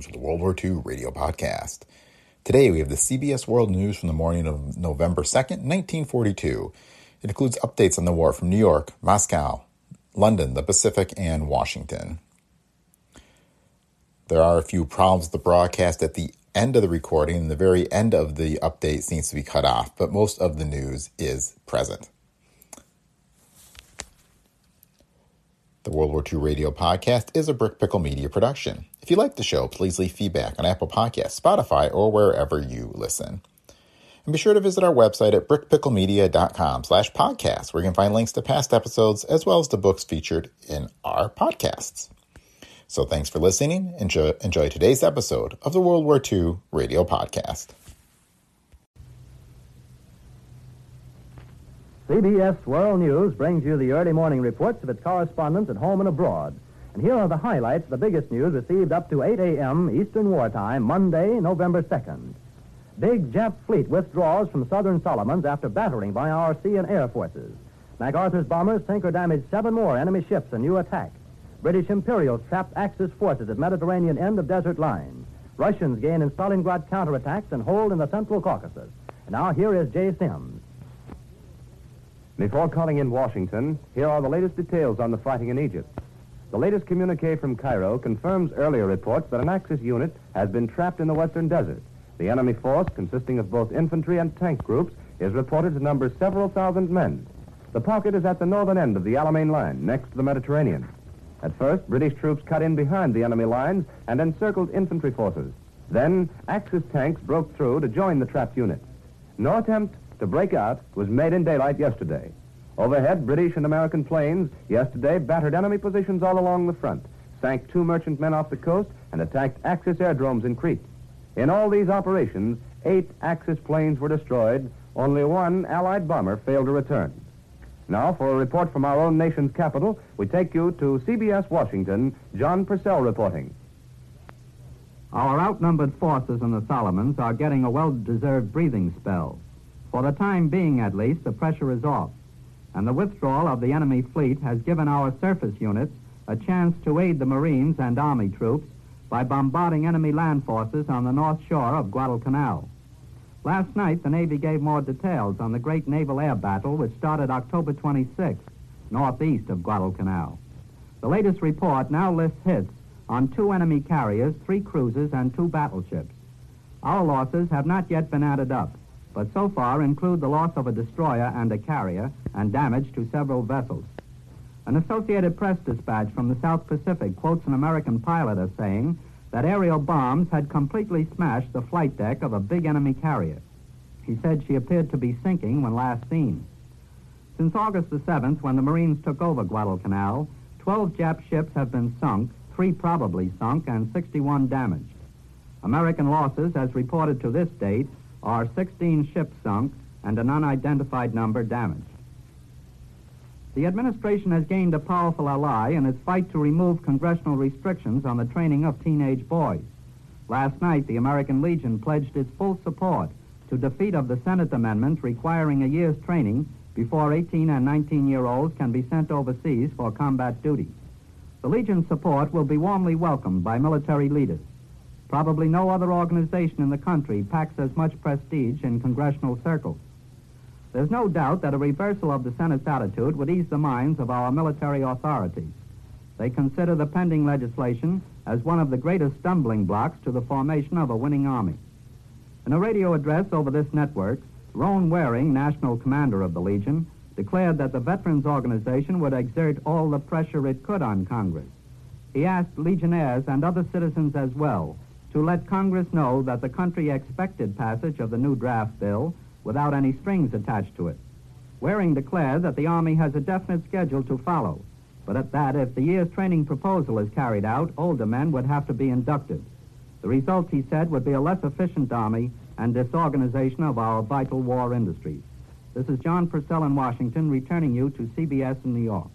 Welcome to the World War II Radio Podcast. Today we have the CBS World News from the morning of November 2nd, 1942. It includes updates on the war from New York, Moscow, London, the Pacific, and Washington. There are a few problems with the broadcast at the end of the recording, and the very end of the update seems to be cut off, but most of the news is present. The World War II Radio Podcast is a Brick Pickle Media production. If you like the show, please leave feedback on Apple Podcasts, Spotify, or wherever you listen. And be sure to visit our website at brickpicklemedia.com slash podcast, where you can find links to past episodes as well as the books featured in our podcasts. So thanks for listening. Enjoy, enjoy today's episode of the World War II Radio Podcast. CBS World News brings you the early morning reports of its correspondents at home and abroad. And here are the highlights the biggest news received up to 8 a.m. Eastern Wartime, Monday, November 2nd. Big Jap fleet withdraws from southern Solomons after battering by our sea and air forces. MacArthur's bombers sink or damage seven more enemy ships in new attack. British Imperials trap Axis forces at Mediterranean end of desert line. Russians gain in Stalingrad counterattacks and hold in the Central Caucasus. And now here is Jay Sims. Before calling in Washington, here are the latest details on the fighting in Egypt. The latest communique from Cairo confirms earlier reports that an Axis unit has been trapped in the western desert. The enemy force, consisting of both infantry and tank groups, is reported to number several thousand men. The pocket is at the northern end of the Alamein line, next to the Mediterranean. At first, British troops cut in behind the enemy lines and encircled infantry forces. Then, Axis tanks broke through to join the trapped units. No attempt to break out was made in daylight yesterday. Overhead, British and American planes yesterday battered enemy positions all along the front, sank two merchantmen off the coast, and attacked Axis aerodromes in Crete. In all these operations, eight Axis planes were destroyed. Only one Allied bomber failed to return. Now, for a report from our own nation's capital, we take you to CBS Washington, John Purcell reporting. Our outnumbered forces in the Solomons are getting a well deserved breathing spell. For the time being, at least, the pressure is off, and the withdrawal of the enemy fleet has given our surface units a chance to aid the Marines and Army troops by bombarding enemy land forces on the north shore of Guadalcanal. Last night, the Navy gave more details on the great naval air battle which started October 26th, northeast of Guadalcanal. The latest report now lists hits on two enemy carriers, three cruisers, and two battleships. Our losses have not yet been added up, but so far include the loss of a destroyer and a carrier and damage to several vessels. An Associated Press dispatch from the South Pacific quotes an American pilot as saying that aerial bombs had completely smashed the flight deck of a big enemy carrier. He said she appeared to be sinking when last seen. Since August the 7th, when the Marines took over Guadalcanal, 12 Jap ships have been sunk, three probably sunk, and 61 damaged. American losses, as reported to this date, are 16 ships sunk and an unidentified number damaged. The administration has gained a powerful ally in its fight to remove congressional restrictions on the training of teenage boys. Last night, the American Legion pledged its full support to defeat of the Senate amendment requiring a year's training before 18 and 19 year olds can be sent overseas for combat duty. The Legion's support will be warmly welcomed by military leaders. Probably no other organization in the country packs as much prestige in congressional circles. There's no doubt that a reversal of the Senate's attitude would ease the minds of our military authorities. They consider the pending legislation as one of the greatest stumbling blocks to the formation of a winning army. In a radio address over this network, Roane Waring, national commander of the Legion, declared that the Veterans Organization would exert all the pressure it could on Congress. He asked Legionnaires and other citizens as well to let Congress know that the country expected passage of the new draft bill without any strings attached to it. Waring declared that the Army has a definite schedule to follow, but at that, if the year's training proposal is carried out, older men would have to be inducted. The result, he said, would be a less efficient Army and disorganization of our vital war industries. This is John Purcell in Washington, returning you to CBS in New York.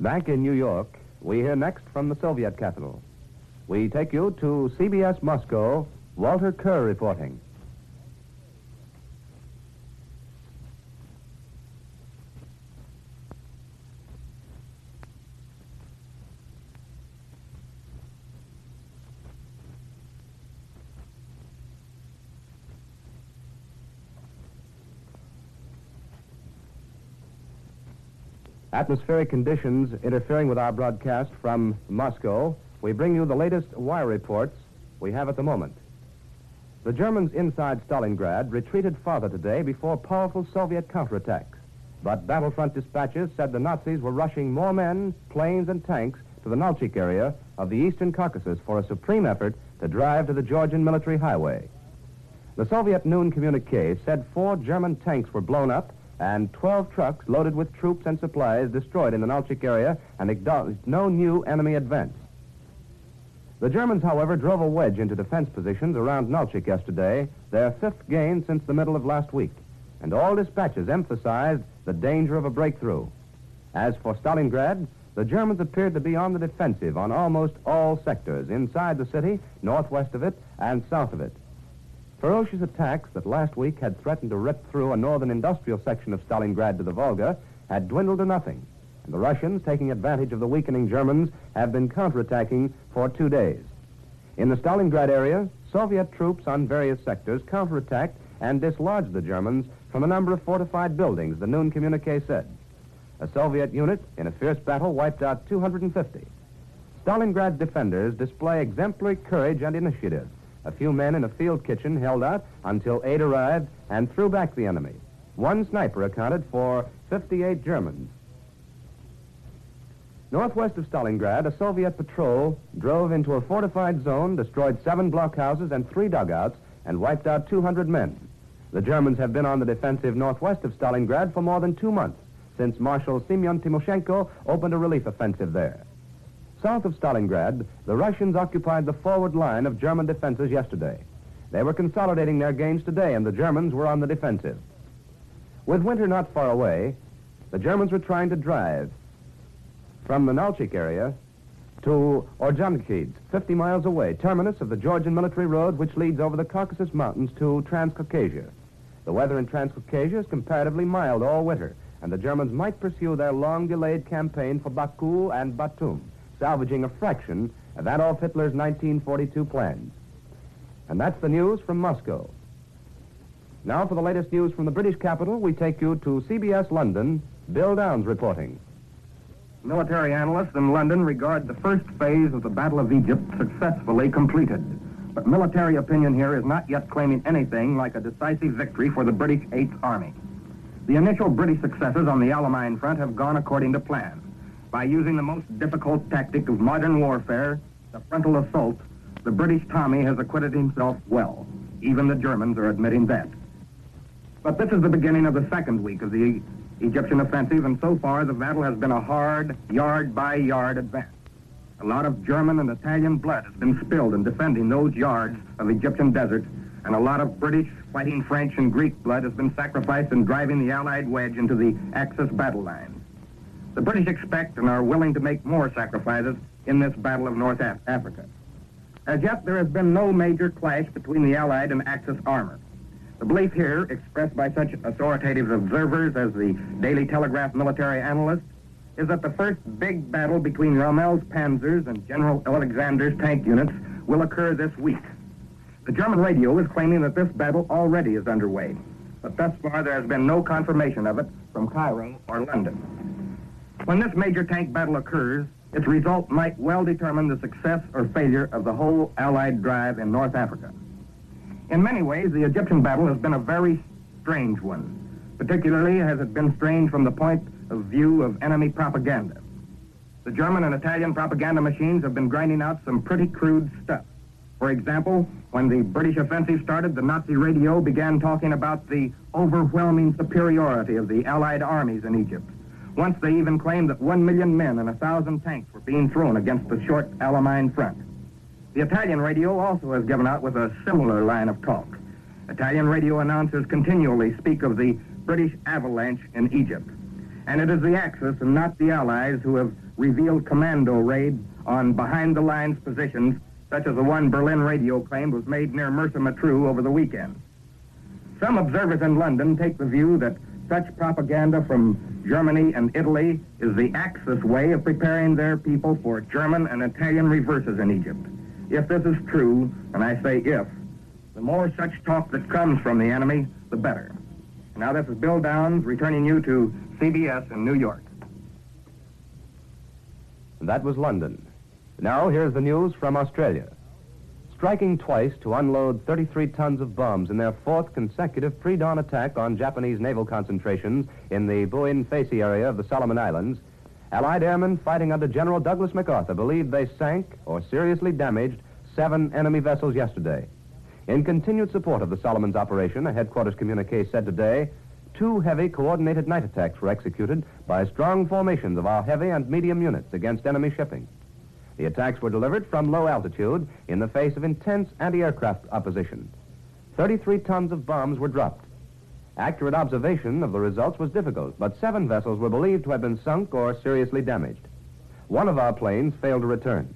Back in New York, we hear next from the Soviet capital. We take you to CBS Moscow, Walter Kerr reporting. Atmospheric conditions interfering with our broadcast from Moscow, we bring you the latest wire reports we have at the moment. The Germans inside Stalingrad retreated farther today before powerful Soviet counterattacks. But battlefront dispatches said the Nazis were rushing more men, planes, and tanks to the Nalchik area of the eastern Caucasus for a supreme effort to drive to the Georgian military highway. The Soviet noon communique said four German tanks were blown up and 12 trucks loaded with troops and supplies destroyed in the Nalchik area and acknowledged no new enemy advance. The Germans, however, drove a wedge into defense positions around Nalchik yesterday, their fifth gain since the middle of last week, and all dispatches emphasized the danger of a breakthrough. As for Stalingrad, the Germans appeared to be on the defensive on almost all sectors, inside the city, northwest of it, and south of it. Ferocious attacks that last week had threatened to rip through a northern industrial section of Stalingrad to the Volga had dwindled to nothing. And the Russians, taking advantage of the weakening Germans, have been counterattacking for two days. In the Stalingrad area, Soviet troops on various sectors counterattacked and dislodged the Germans from a number of fortified buildings, the noon communique said. A Soviet unit in a fierce battle wiped out 250. Stalingrad defenders display exemplary courage and initiative. A few men in a field kitchen held out until aid arrived and threw back the enemy. One sniper accounted for 58 Germans. Northwest of Stalingrad, a Soviet patrol drove into a fortified zone, destroyed seven blockhouses and three dugouts, and wiped out 200 men. The Germans have been on the defensive northwest of Stalingrad for more than two months, since Marshal Semyon Timoshenko opened a relief offensive there. South of Stalingrad, the Russians occupied the forward line of German defenses yesterday. They were consolidating their gains today, and the Germans were on the defensive. With winter not far away, the Germans were trying to drive from the Nalchik area to Ordzhonikidze, 50 miles away, terminus of the Georgian military road which leads over the Caucasus Mountains to Transcaucasia. The weather in Transcaucasia is comparatively mild all winter, and the Germans might pursue their long-delayed campaign for Baku and Batum salvaging a fraction of Adolf Hitler's 1942 plans. And that's the news from Moscow. Now, for the latest news from the British capital, we take you to CBS London. Bill Downs reporting. Military analysts in London regard the first phase of the Battle of Egypt successfully completed. But military opinion here is not yet claiming anything like a decisive victory for the British Eighth Army. The initial British successes on the Alamein front have gone according to plan. By using the most difficult tactic of modern warfare, the frontal assault, the British Tommy has acquitted himself well. Even the Germans are admitting that. But this is the beginning of the second week of the Egyptian offensive, and so far the battle has been a hard, yard-by-yard advance. A lot of German and Italian blood has been spilled in defending those yards of Egyptian desert, and a lot of British, fighting French, and Greek blood has been sacrificed in driving the Allied wedge into the Axis battle line. The British expect and are willing to make more sacrifices in this Battle of North Af Africa. As yet, there has been no major clash between the Allied and Axis armor. The belief here, expressed by such authoritative observers as the Daily Telegraph military analyst, is that the first big battle between Rommel's panzers and General Alexander's tank units will occur this week. The German radio is claiming that this battle already is underway, but thus far there has been no confirmation of it from Cairo or London. When this major tank battle occurs, its result might well determine the success or failure of the whole Allied drive in North Africa. In many ways, the Egyptian battle has been a very strange one. Particularly has it been strange from the point of view of enemy propaganda. The German and Italian propaganda machines have been grinding out some pretty crude stuff. For example, when the British offensive started, the Nazi radio began talking about the overwhelming superiority of the Allied armies in Egypt Once they even claimed that one million men and a thousand tanks were being thrown against the short Alamein front. The Italian radio also has given out with a similar line of talk. Italian radio announcers continually speak of the British avalanche in Egypt. And it is the Axis and not the Allies who have revealed commando raids on behind the lines positions, such as the one Berlin radio claimed was made near Mersa Matruh over the weekend. Some observers in London take the view that such propaganda from Germany and Italy is the Axis way of preparing their people for German and Italian reverses in Egypt. If this is true, and I say if, the more such talk that comes from the enemy, the better. Now, this is Bill Downs returning you to CBS in New York. That was London. Now, here's the news from Australia. Striking twice to unload 33 tons of bombs in their fourth consecutive pre dawn attack on Japanese naval concentrations in the Buin Faisi area of the Solomon Islands, Allied airmen fighting under General Douglas MacArthur believed they sank or seriously damaged seven enemy vessels yesterday. In continued support of the Solomons operation, a headquarters communique said today, two heavy coordinated night attacks were executed by strong formations of our heavy and medium units against enemy shipping. The attacks were delivered from low altitude in the face of intense anti-aircraft opposition. 33 tons of bombs were dropped. Accurate observation of the results was difficult, but seven vessels were believed to have been sunk or seriously damaged. One of our planes failed to return.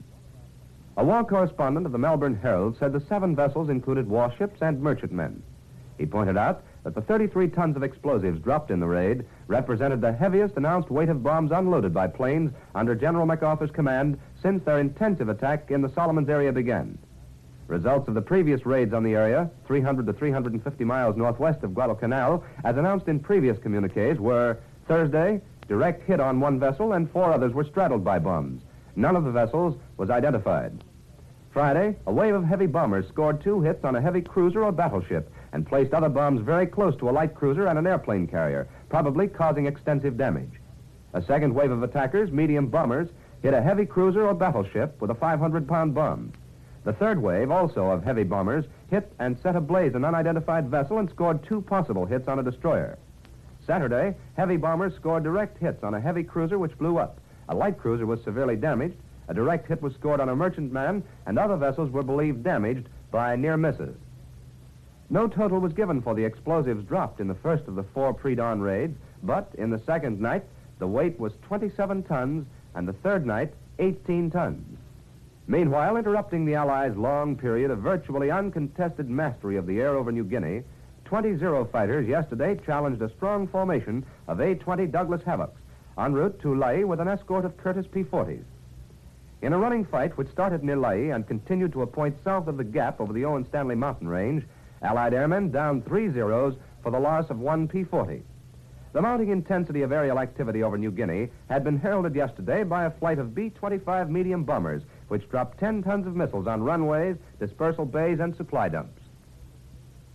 A war correspondent of the Melbourne Herald said the seven vessels included warships and merchantmen. He pointed out that the 33 tons of explosives dropped in the raid represented the heaviest announced weight of bombs unloaded by planes under General MacArthur's command since their intensive attack in the Solomons area began. Results of the previous raids on the area, 300 to 350 miles northwest of Guadalcanal, as announced in previous communiques, were Thursday, direct hit on one vessel and four others were straddled by bombs. None of the vessels was identified. Friday, a wave of heavy bombers scored two hits on a heavy cruiser or battleship and placed other bombs very close to a light cruiser and an airplane carrier, probably causing extensive damage. A second wave of attackers, medium bombers, hit a heavy cruiser or battleship with a 500 pound bomb. The third wave, also of heavy bombers, hit and set ablaze an unidentified vessel and scored two possible hits on a destroyer. Saturday, heavy bombers scored direct hits on a heavy cruiser which blew up. A light cruiser was severely damaged. A direct hit was scored on a merchantman, and other vessels were believed damaged by near misses. No total was given for the explosives dropped in the first of the four pre-dawn raids, but in the second night, the weight was 27 tons, and the third night, 18 tons. Meanwhile, interrupting the Allies' long period of virtually uncontested mastery of the air over New Guinea, 20 Zero fighters yesterday challenged a strong formation of A-20 Douglas Havocs en route to Lae with an escort of Curtiss P-40s. In a running fight which started near Lae and continued to a point south of the gap over the Owen Stanley mountain range, Allied airmen down three Zeros for the loss of one P-40. The mounting intensity of aerial activity over New Guinea had been heralded yesterday by a flight of B-25 medium bombers, which dropped 10 tons of missiles on runways, dispersal bays, and supply dumps.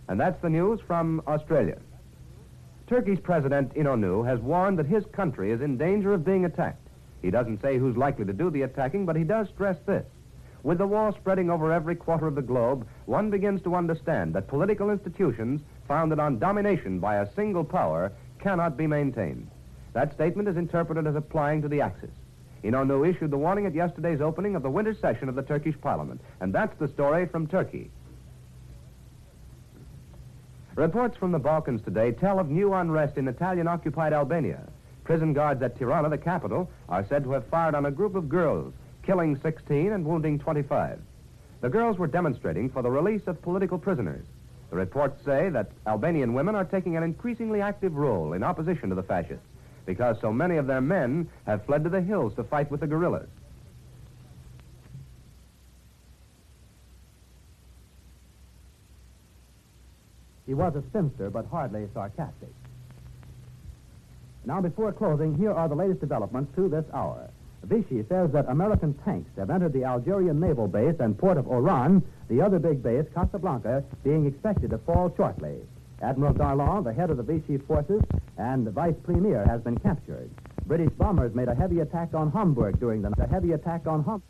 And that's the news from Australia. Turkey's President Inonu has warned that his country is in danger of being attacked. He doesn't say who's likely to do the attacking, but he does stress this. With the war spreading over every quarter of the globe, one begins to understand that political institutions founded on domination by a single power cannot be maintained. That statement is interpreted as applying to the Axis. Inonu issued the warning at yesterday's opening of the winter session of the Turkish parliament. And that's the story from Turkey. Reports from the Balkans today tell of new unrest in Italian-occupied Albania. Prison guards at Tirana, the capital, are said to have fired on a group of girls, killing 16 and wounding 25. The girls were demonstrating for the release of political prisoners. The reports say that Albanian women are taking an increasingly active role in opposition to the fascists because so many of their men have fled to the hills to fight with the guerrillas. He was a spinster, but hardly sarcastic. Now, before closing, here are the latest developments to this hour. Vichy says that American tanks have entered the Algerian naval base and port of Oran, the other big base, Casablanca, being expected to fall shortly. Admiral Darlan, the head of the Vichy forces, and the vice premier has been captured. British bombers made a heavy attack on Hamburg during the, night. a heavy attack on Hamburg.